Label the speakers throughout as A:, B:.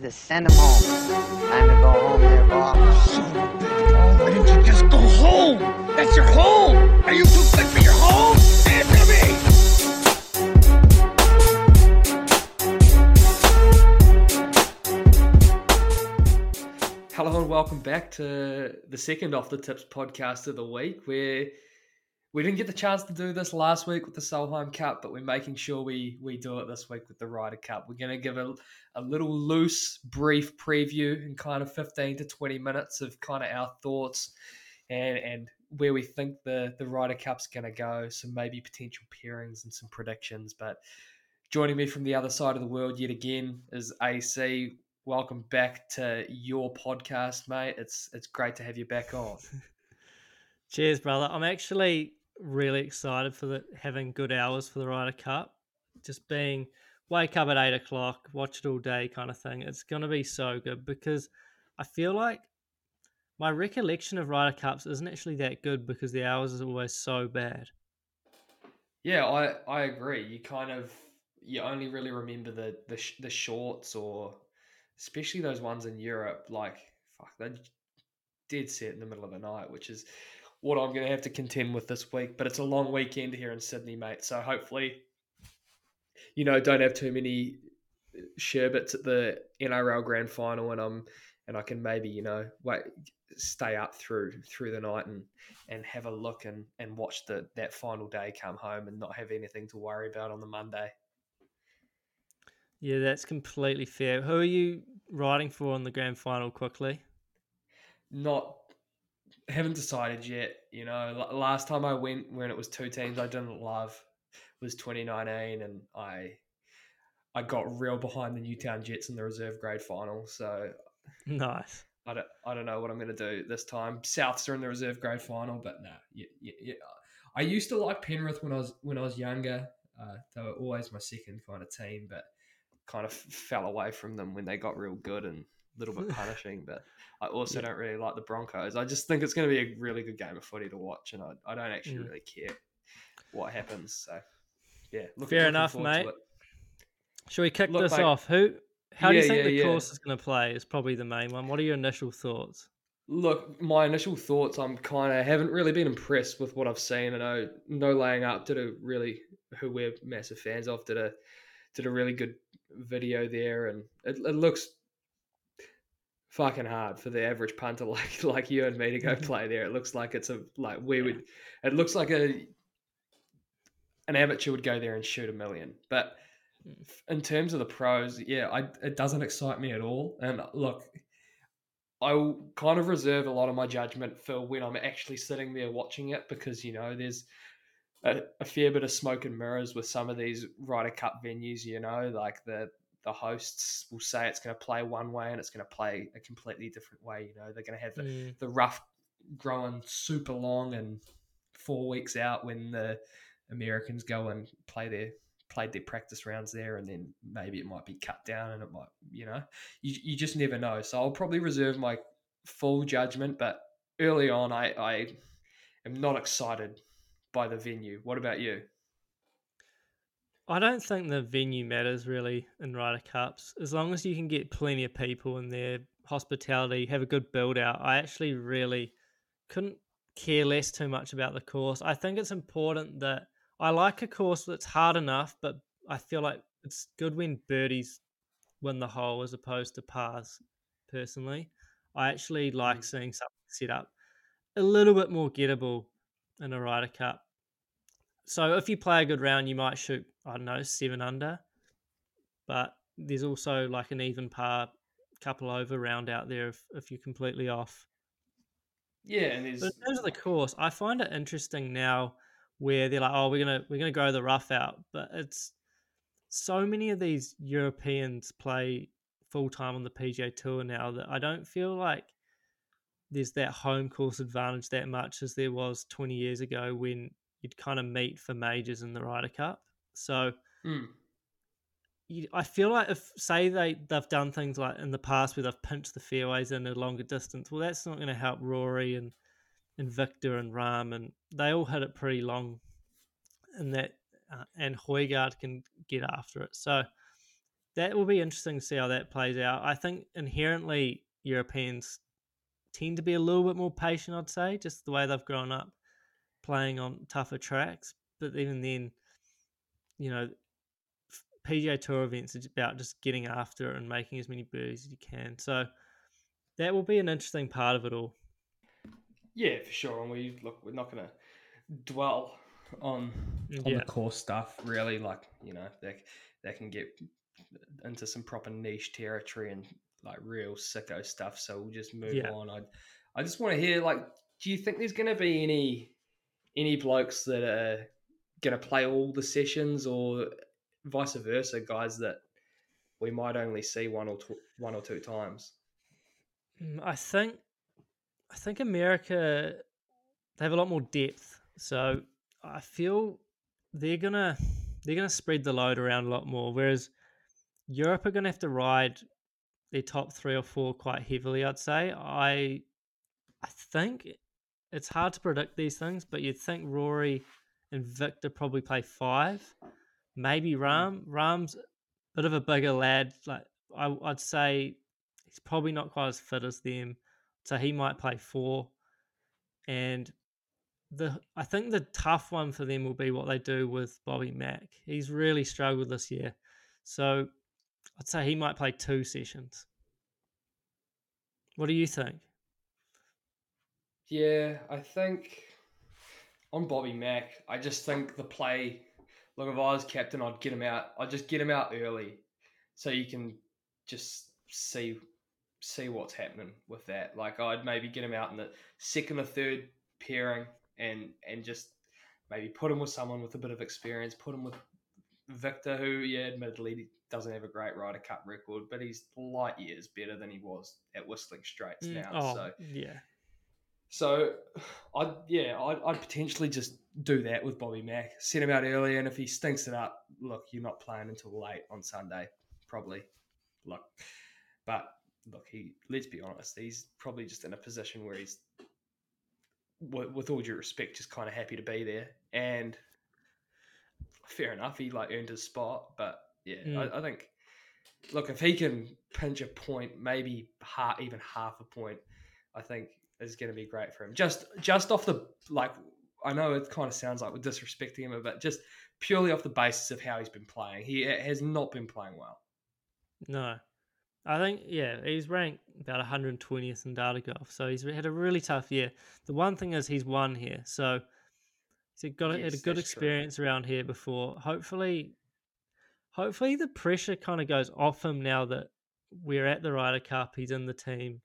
A: Just send him home. Time to go home there, Bob.
B: Son of a bitch, why didn't you just go home? That's your home! Are you too good for your home? Eh, Answer me!
C: Hello and welcome back to the second Off the Tips podcast of the week, where we didn't get the chance to do this last week with the Solheim Cup, but we're making sure we we do it this week with the Ryder Cup. We're going to give a, a little loose, brief preview in kind of 15 to 20 minutes of kind of our thoughts and and where we think the the Ryder Cup's going to go, some maybe potential pairings and some predictions. But joining me from the other side of the world yet again is AC welcome back to your podcast, mate. It's it's great to have you back on.
D: Cheers, brother. I'm actually really excited for the having good hours for the Ryder Cup. Just being wake up at eight o'clock, watch it all day kind of thing. It's gonna be so good because I feel like my recollection of Ryder Cups isn't actually that good because the hours is always so bad.
C: Yeah, I I agree. You kind of you only really remember the the sh- the shorts or especially those ones in Europe. Like fuck, they dead set in the middle of the night, which is what I'm going to have to contend with this week. But it's a long weekend here in Sydney, mate. So hopefully, you know, don't have too many uh, sherbets at the NRL Grand Final, and I'm and I can maybe you know wait stay up through through the night and and have a look and and watch the that final day come home and not have anything to worry about on the Monday.
D: Yeah, that's completely fair. Who are you riding for on the grand final quickly?
C: Not haven't decided yet. You know, last time I went when it was two teams I didn't love was 2019, and I I got real behind the Newtown Jets in the reserve grade final. So
D: Nice.
C: I don't I don't know what I'm going to do this time. Souths are in the reserve grade final, but no. yeah, yeah, yeah. I used to like Penrith when I was when I was younger. Uh, they were always my second kind of team, but kind of fell away from them when they got real good and little bit punishing. But I also
D: Yeah.
C: don't really like the Broncos. I just think it's going to be a really good game of footy to watch, and I, I don't actually
D: Mm.
C: really care what happens. So yeah, look,
D: Fair enough, mate. Shall we kick
C: Look,
D: this
C: mate-
D: off? Who? How do you think
C: yeah,
D: the
C: yeah.
D: course is going to play? Is probably the main one. What are your initial thoughts?
C: Look, my initial thoughts, I'm kind of haven't really been impressed with what I've seen. I know No Laying Up did a really, who we're massive fans of, did a did a really good video there, and it, it looks fucking hard for the average punter like like you and me to go play there. It looks like it's a like we would, it looks like a an amateur would go there and shoot a million, but mm. in terms of the pros, yeah, I, it doesn't excite me at all. And look, I kind of reserve a lot of my judgment for when I'm actually sitting there watching it because you know there's a, a fair bit of smoke and mirrors with some of these Ryder Cup venues. You know, like the the hosts will say it's going to play one way and it's going to play a completely different way. You know, they're going to have the,
D: Mm,
C: the rough growing super long and four weeks out when the Americans go and play their played their practice rounds there and then maybe it might be cut down and it might you know? You, you just never know. So I'll probably reserve my full judgment but early on I, I am not excited by the venue. What about you
D: I don't think the venue matters really in Ryder Cups. As long as you can get plenty of people in there, hospitality, have a good build out. I actually really couldn't care less too much about the course. I think it's important that I like a course that's hard enough, but I feel like it's good when birdies win the hole as opposed to pars. Personally, I actually like
C: Mm.
D: seeing something set up a little bit more gettable in a Ryder Cup. So if you play a good round, you might shoot I don't know seven under, but there's also like an even par couple over round out there if, if you're completely off.
C: yeah and there's
D: But in terms of the course, I find it interesting now where they're like, oh, we're gonna we're gonna go the rough out, but it's so many of these Europeans play full time on the PGA Tour now that I don't feel like there's that home course advantage that much as there was 20 years ago when you'd kind of meet for majors in the Ryder Cup. So
C: Mm.
D: you, I feel like if say they they've done things like in the past where they've pinched the fairways in a longer distance, well, that's not going to help Rory and and Viktor and Rahm, and they all hit it pretty long, and that uh, and Hojgaard can get after it. So that will be interesting to see how that plays out. I think inherently Europeans tend to be a little bit more patient, I'd say, just the way they've grown up playing on tougher tracks. But even then, you know, PGA Tour events is about just getting after it and making as many birdies as you can. So that will be an interesting part of it all.
C: Yeah, for sure. And we look, we're not going to dwell on mm,
D: on
C: the core stuff really. Like you know, they they can get into some proper niche territory and like real sicko stuff. So we'll just move
D: Yeah.
C: on. I I just want to hear like, do you think there's going to be any any blokes that are going to play all the sessions or vice versa, guys that we might only see one or two, one or two times?
D: Mm, I think I think America they have a lot more depth, so I feel they're gonna they're gonna spread the load around a lot more. Whereas Europe are gonna have to ride their top three or four quite heavily. I'd say I I think it's hard to predict these things, but you'd think Rory and Viktor probably play five, maybe hmm. Rahm. Rahm's a bit of a bigger lad. Like I, I'd say he's probably not quite as fit as them, so he might play four. And the I think the tough one for them will be what they do with Bobby Mack. He's really struggled this year, so I'd say he might play two sessions. What do you think?
C: Yeah, I think on Bobby Mack, I just think the play. Look, if I was captain, I'd get him out. I'd just get him out early, so you can just see see what's happening with that. Like I'd maybe get him out in the second or third pairing, and and just maybe put him with someone with a bit of experience. Put him with Viktor, who yeah, admittedly doesn't have a great Ryder Cup record, but he's light years better than he was at Whistling Straits
D: Mm,
C: now.
D: oh,
C: So
D: yeah.
C: So, I'd yeah, I'd, I'd potentially just do that with Bobby Mack. Send him out early, and if he stinks it up, look, you're not playing until late on Sunday, probably. Look, but look, he. Let's be honest, he's probably just in a position where he's, with, with all due respect, just kind of happy to be there, and fair enough, he like earned his spot, but yeah,
D: Mm.
C: I, I think. Look, if he can pinch a point, maybe half, even half a point, I think is going to be great for him. Just just off the like, I know it kind of sounds like we're disrespecting him, but just purely off the basis of how he's been playing, he has not been playing well.
D: No. I think, yeah, he's ranked about 120th in data golf. So he's had a really tough year. The one thing is he's won here. So he's got a, had a good
C: that's true.
D: experience around here before. Hopefully, hopefully the pressure kind of goes off him now that we're at the Ryder Cup. He's in the team.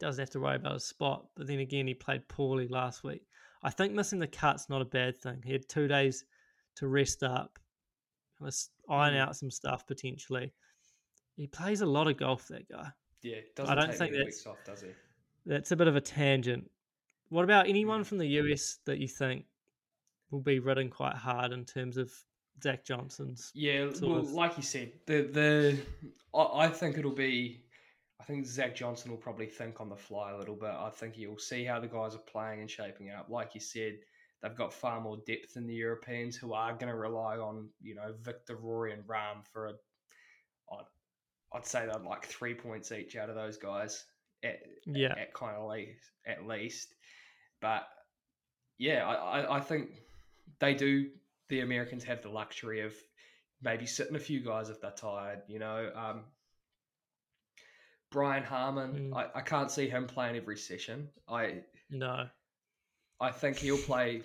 D: Doesn't have to worry about his spot. But then again, he played poorly last week. I think missing the cut's not a bad thing. He had two days to rest up, iron
C: Mm.
D: out some stuff potentially. He plays a lot of golf, that guy.
C: Yeah, doesn't
D: don't
C: take
D: think that's-
C: weeks off, does he?
D: That's a bit of a tangent. What about anyone from the US that you think will be ridden quite hard in terms of Zach Johnson's?
C: Yeah, well,
D: of-
C: like you said, the the I, I think it'll be. I think Zach Johnson will probably think on the fly a little bit. I think he'll see how the guys are playing and shaping up. Like you said, they've got far more depth than the Europeans, who are going to rely on you know Viktor, Rory, and Rahm for a. I'd, I'd say they're like three points each out of those guys at
D: Yeah.
C: at kind of least at least. But yeah, I, I, I think they do. The Americans have the luxury of maybe sitting a few guys if they're tired. You know, um, Brian Harman.
D: Mm.
C: I, I can't see him playing every session. I
D: No.
C: I think he'll play.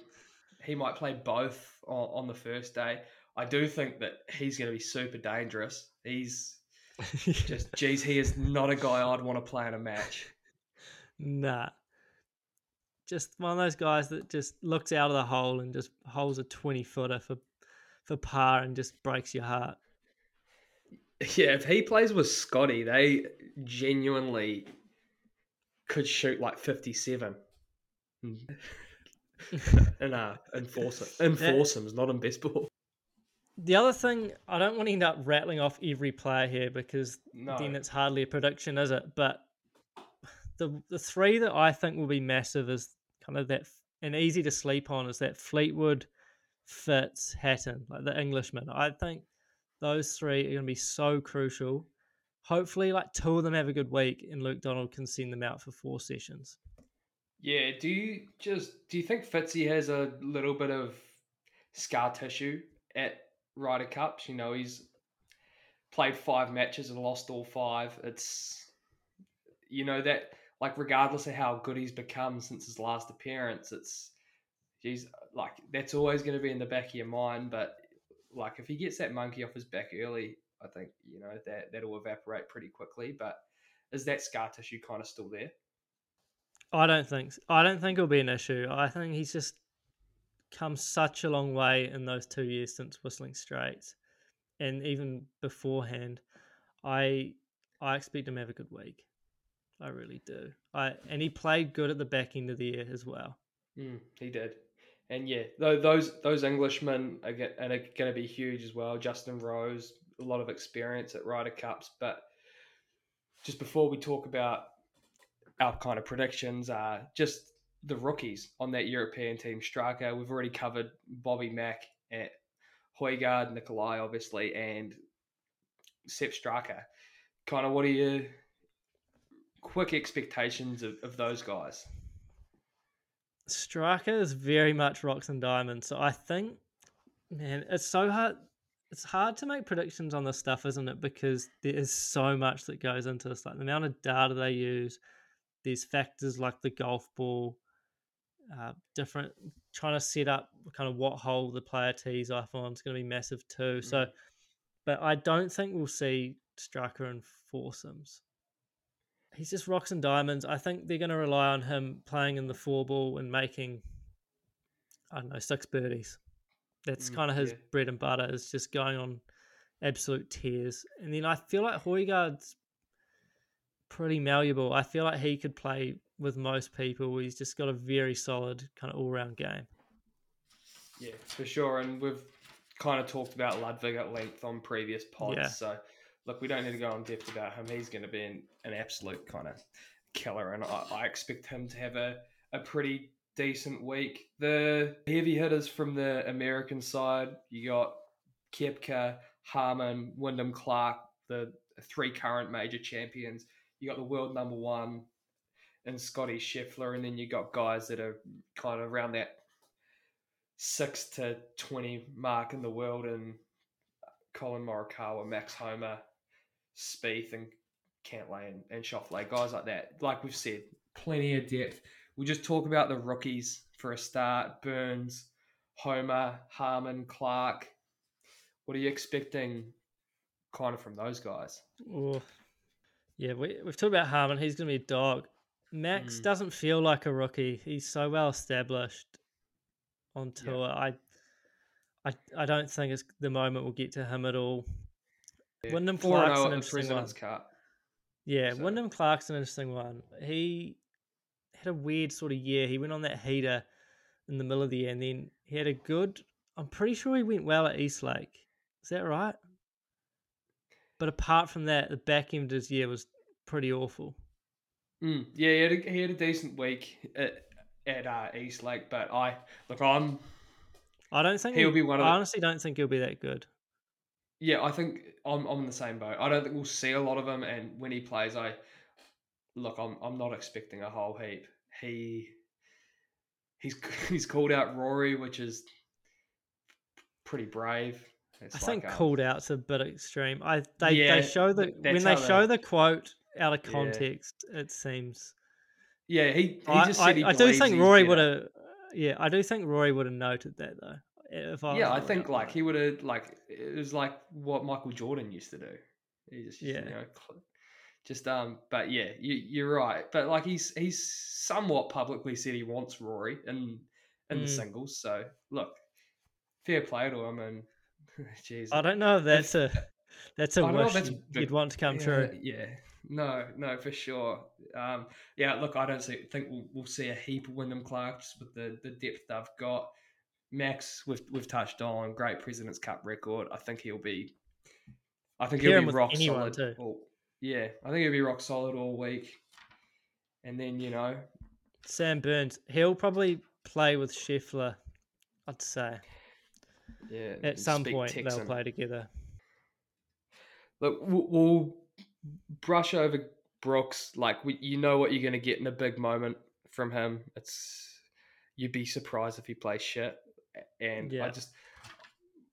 C: He might play both on, on the first day. I do think that he's going to be super dangerous. He's just, geez, he is not a guy I'd want to play in a match.
D: nah. Just one of those guys that just looks out of the hole and just holds a 20 footer for, for par and just breaks your heart.
C: Yeah, if he plays with Scotty, they genuinely could shoot like fifty-seven. in uh, in foursome, in
D: That-
C: foursomes, not in best ball.
D: The other thing, I don't want to end up rattling off every player here because
C: No,
D: then it's hardly a prediction, is it? But the the three that I think will be massive is kind of that, and easy to sleep on is that Fleetwood, Fitz, Hatton, like the Englishman. I think those three are going to be so crucial. Hopefully, like two of them have a good week, and Luke Donald can send them out for four sessions.
C: Yeah. Do you just do you think Fitzy has a little bit of scar tissue at Ryder Cups? You know, he's played five matches and lost all five. It's you know that like regardless of how good he's become since his last appearance, it's he's like that's always going to be in the back of your mind. But like if he gets that monkey off his back early, I think you know that that'll evaporate pretty quickly. But is that scar tissue kind of still there?
D: I don't think I don't think it'll be an issue. I think he's just come such a long way in those two years since Whistling Straits, and even beforehand, I I expect him to have a good week. I really do. I and he played good at the back end of the year as well.
C: Mm, he did, and yeah, those those Englishmen are, go- are going to be huge as well. Justin Rose, a lot of experience at Ryder Cups, but just before we talk about our kind of predictions, uh, just the rookies on that European team. Straka, we've already covered Bobby Mack at Hojgaard, Nikolai, obviously, and Sepp Straka. Kind of, what are your quick expectations of, of those guys?
D: Straka is very much rocks and diamonds. So I think, man, it's so hard. It's hard to make predictions on this stuff, isn't it? Because there is so much that goes into this. Like the amount of data they use. There's factors like the golf ball, uh, different trying to set up kind of what hole the player tees off on is going to be massive too. So, but I don't think we'll see Straka and foursomes. He's just rocks and diamonds. I think they're going to rely on him playing in the four ball and making, I don't know, six birdies. That's
C: Mm,
D: kind of his
C: yeah.
D: bread and butter. Is just going on absolute tears. And then I feel like Hojgaard's pretty malleable. I feel like he could play with most people. He's just got a very solid kind of all round game.
C: Yeah, for sure. And we've kind of talked about Ludvig at length on previous pods.
D: Yeah.
C: So, look, we don't need to go in depth about him. He's going to be an, an absolute kind of killer. And I, I expect him to have a, a pretty decent week. The heavy hitters from the American side, you got Koepka, Harman, Wyndham Clark, the three current major champions. You got the world number one and Scotty Scheffler, and then you got guys that are kind of around that six to twenty mark in the world, and Collin Morikawa, Max Homa, Spieth, and Cantlay and, and Schauffele, guys like that. Like we've said, plenty of depth. We'll just talk about the rookies for a start. Burns, Homa, Harman, Clark. What are you expecting, kind of from those guys?
D: Oh, yeah, we, we've talked about Harman. He's going to be a dog. Max
C: Mm.
D: doesn't feel like a rookie. He's so well established on
C: Yeah.
D: tour. I, I, I don't think it's the moment we'll get to him at all. Wyndham
C: 4-0
D: Clark's an interesting one.
C: Cup.
D: Yeah,
C: So-
D: Wyndham Clark's an interesting one. He had a weird sort of year. He went on that heater in the middle of the year, and then he had a good. I'm pretty sure he went well at East Lake. Is that right? But apart from that, the back end of his year was pretty awful.
C: Mm, yeah, he had, a, he had a decent week at, at uh, East Lake, but I look, I'm
D: I don't think
C: He'll
D: we'll-
C: be one of
D: I
C: the-
D: honestly don't think he'll be that good.
C: Yeah, I think I'm I'm in the same boat. I don't think we'll see a lot of him, and when he plays, I look, I'm I'm not expecting a whole heap. He he's he's called out Rory, which is pretty brave. It's
D: I
C: like,
D: think
C: um,
D: called out's a bit extreme. I they,
C: Yeah,
D: they show the when they show the quote out of
C: Yeah.
D: context, it seems.
C: Yeah, he, he
D: I,
C: just
D: I,
C: said he
D: I do think Rory would have. Yeah, I do think Rory would have noted that though. If I
C: Yeah, I think like he would have like it was like what Michael Jordan used to do. He just
D: Yeah.
C: you know just um but yeah, you you're right. But like he's he's somewhat publicly said he wants Rory in in the
D: Mm.
C: singles. So look, fair play to him and jeez.
D: I don't know if that's a that's a
C: I don't know if
D: wish
C: that's
D: you'd,
C: big-
D: you'd want to come
C: yeah,
D: true.
C: Yeah. No, no, for sure. Um, yeah, look, I don't see, think we'll, we'll see a heap of Wyndham Clarks with the, the depth they've got. Max, we've we've touched on great Presidents Cup record. I think he'll be. I think
D: Pair
C: he'll be rock solid.
D: too.
C: All, yeah, I think he'll be rock solid all week. And then you know,
D: Sam Burns, he'll probably play with
C: yeah,
D: Scheffler. I'd say
C: and
D: at some point
C: Texan.
D: they'll play together.
C: look, we'll, we'll brush over Brooks. Like we, you know what you're going to get in a big moment from him. It's you'd be surprised if he plays shit. And I just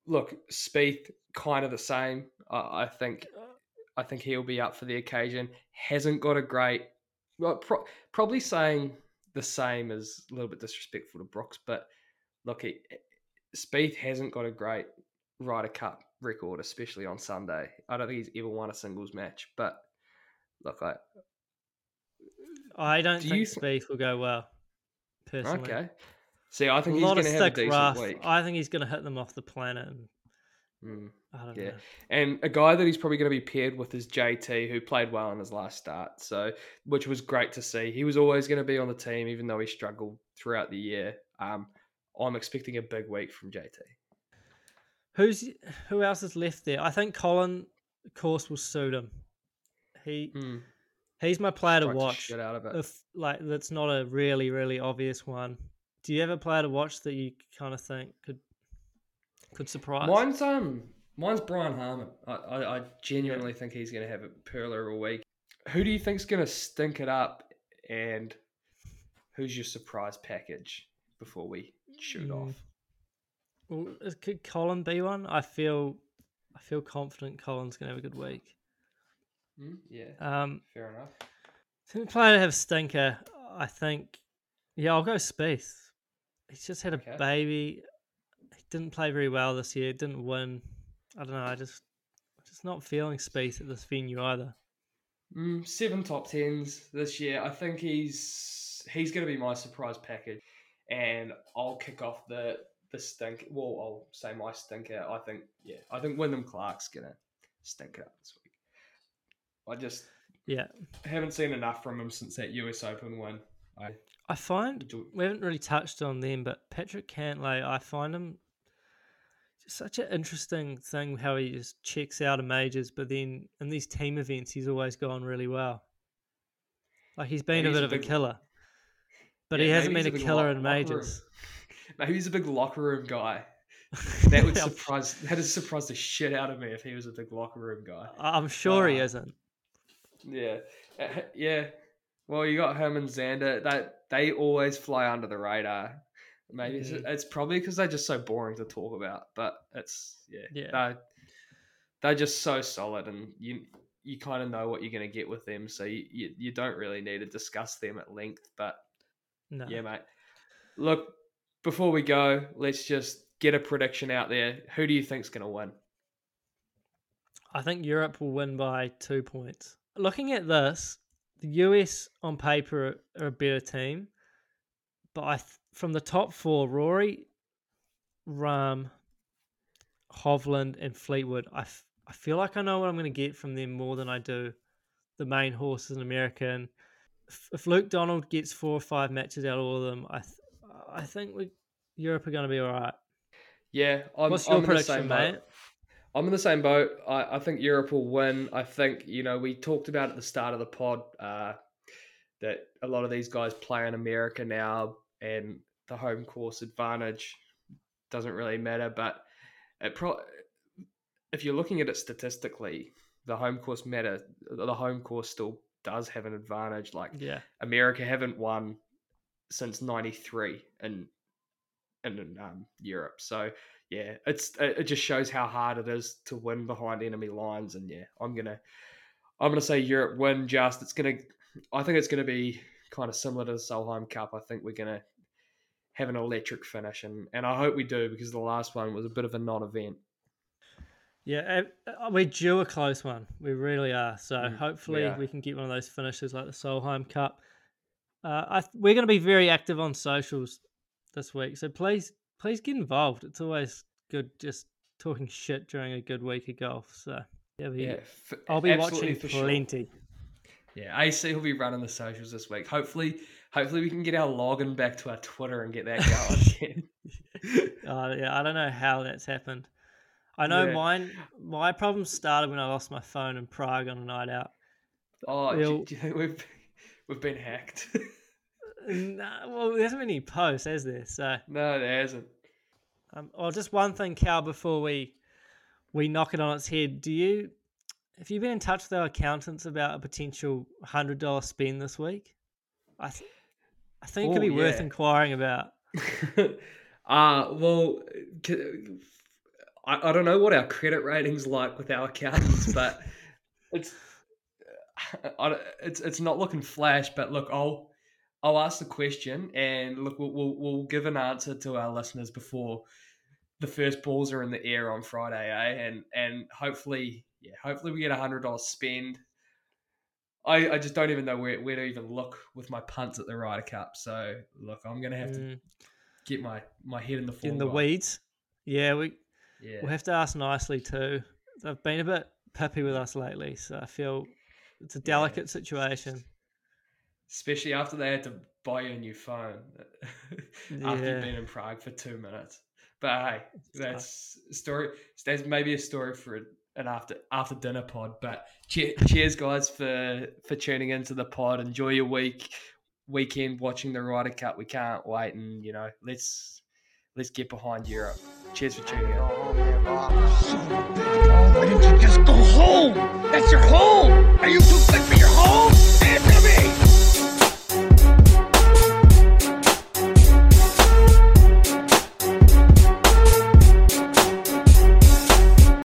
C: look Spieth kind of the same. I, I think uh. I think he'll be up for the occasion. Hasn't got a great, well, pro- probably saying the same is a little bit disrespectful to Brooks, but look, he, Spieth hasn't got a great Ryder Cup record, especially on Sunday. I don't think he's ever won a singles match, but look, I
D: I don't
C: Do
D: think
C: you
D: Spieth will go well. Personally,
C: okay. See, I
D: a
C: think he's going to have a decent week.
D: I think he's going to hit them off the planet. And
C: Mm.
D: I don't
C: Yeah.
D: know.
C: And a guy that he's probably going to be paired with is JT, who played well in his last start. So, which was great to see. He was always going to be on the team, even though he struggled throughout the year. Um, I'm expecting a big week from JT.
D: Who's who else is left there? I think Collin of course will suit him. He
C: Mm.
D: he's my player to watch.
C: shit out of it.
D: If like that's not a really really obvious one. Do you have a player to watch that you kind of think could could surprise?
C: Mine's um, mine's Brian Harman. I, I, I genuinely think he's going to have a perler all week. Who do you think's going to stink it up, and who's your surprise package before we shoot
D: Mm.
C: off?
D: Well, could Collin be one? I feel I feel confident Collin's gonna have a good week.
C: Mm, yeah,
D: Um,
C: fair enough.
D: to player to have stinker, I think. Yeah, I'll go Spieth. He's just had a
C: Okay.
D: baby. He didn't play very well this year. Didn't win. I don't know. I just just not feeling Spieth at this venue either.
C: Mm, seven top tens this year. I think he's he's going to be my surprise package, and I'll kick off the the stink. Well, I'll say my stinker. I think yeah, I think Wyndham Clark's going to stink it up this week. I just
D: Yeah,
C: haven't seen enough from him since that US Open win. I
D: I find we haven't really touched on them, but Patrick Cantlay, I find him such an interesting thing how he just checks out of majors, but then in these team events, he's always gone really well. Like he's been
C: Maybe
D: a bit
C: a
D: of a killer, but
C: Yeah,
D: he hasn't been a
C: a
D: killer
C: lock-
D: in majors.
C: Maybe he's a big locker room guy. That would surprise that would surprise the shit out of me if he was a big locker room guy.
D: I'm sure he
C: Uh,
D: isn't.
C: Yeah, Uh, yeah. Well, you got Herman Xander. That they always fly under the radar. Maybe it's,
D: Mhm.
C: it's probably because they're just so boring to talk about. But it's yeah,
D: Yeah.
C: They're, they're just so solid, and you you kind of know what you're going to get with them. So you, you you don't really need to discuss them at length. But
D: No.
C: yeah, mate. Look, before we go, let's just get a prediction out there. Who do you think's going to win?
D: I think Europe will win by two points. Looking at this, the US on paper are, are a better team, but I th- from the top four, Rory, Rahm, Hovland, and Fleetwood, I, f- I feel like I know what I'm going to get from them more than I do the main horses in America. And if, if Luke Donald gets four or five matches out of all of them, I th- I think we Europe are going to be all right.
C: Yeah, I'm,
D: What's your
C: I'm
D: prediction,
C: same
D: mate?
C: I'm in the same boat. I, I think Europe will win. I think, you know, we talked about at the start of the pod uh, that a lot of these guys play in America now and the home course advantage doesn't really matter. But it pro- if you're looking at it statistically, the home course matter. The home course still does have an advantage. Like
D: Yeah.
C: America haven't won since '93 in in um, Europe. So yeah, it's it just shows how hard it is to win behind enemy lines. And yeah, I'm gonna I'm gonna say Europe win. Just it's gonna I think it's gonna be kind of similar to the Solheim Cup. I think we're gonna have an electric finish, and and I hope we do because the last one was a bit of a non-event.
D: Yeah, uh, we're due a close one. We really are. So
C: Mm,
D: hopefully
C: are.
D: we can get one of those finishes like the Solheim Cup. Uh, I, we're going to be very active on socials this week, so please, please get involved. It's always good just talking shit during a good week of golf. So yeah,
C: Yeah, f-
D: I'll be watching
C: for sure.
D: plenty.
C: Yeah, AC will be running the socials this week. Hopefully, hopefully we can get our login back to our Twitter and get that going.
D: Uh, yeah, I don't know how that's happened. I know
C: Yeah.
D: mine. My problem started when I lost my phone in Prague on a night out.
C: Oh, do, do you think we've we've been hacked?
D: Nah, well, there hasn't been any posts, has there? So
C: no, there hasn't.
D: Um, well, just one thing, Cal, before we we knock it on its head. Do you have you been in touch with our accountants about a potential hundred dollar spend this week? I th- I think it could
C: Oh,
D: be worth
C: yeah.
D: inquiring about.
C: uh well I, I don't know what our credit rating's like with our accountants but it's I, it's it's not looking flash but look I'll I'll ask the question and look we'll, we'll, we'll give an answer to our listeners before the first balls are in the air on Friday eh and and hopefully yeah hopefully we get a hundred dollars spend I, I just don't even know where, where to even look with my punts at the Ryder Cup. So look, I'm gonna have to
D: Mm,
C: get my my head in the
D: in the weeds. Yeah, we
C: Yeah,
D: we'll have to ask nicely too. They've been a bit pippy with us lately, so I feel it's a delicate
C: it's-
D: situation.
C: Especially after they had to buy you a new phone after
D: Yeah.
C: you've been in Prague for two minutes. But hey, that's a story. That's maybe a story for an after after dinner pod. But che- cheers, guys, for for tuning into the pod. Enjoy your week weekend watching the Ryder Cup. We can't wait, and you know, let's let's get behind Europe. Cheers for tuning
A: Go
C: in.
A: Why there, Bob.
B: Son of a bitch. Oh, why didn't you too good for your home?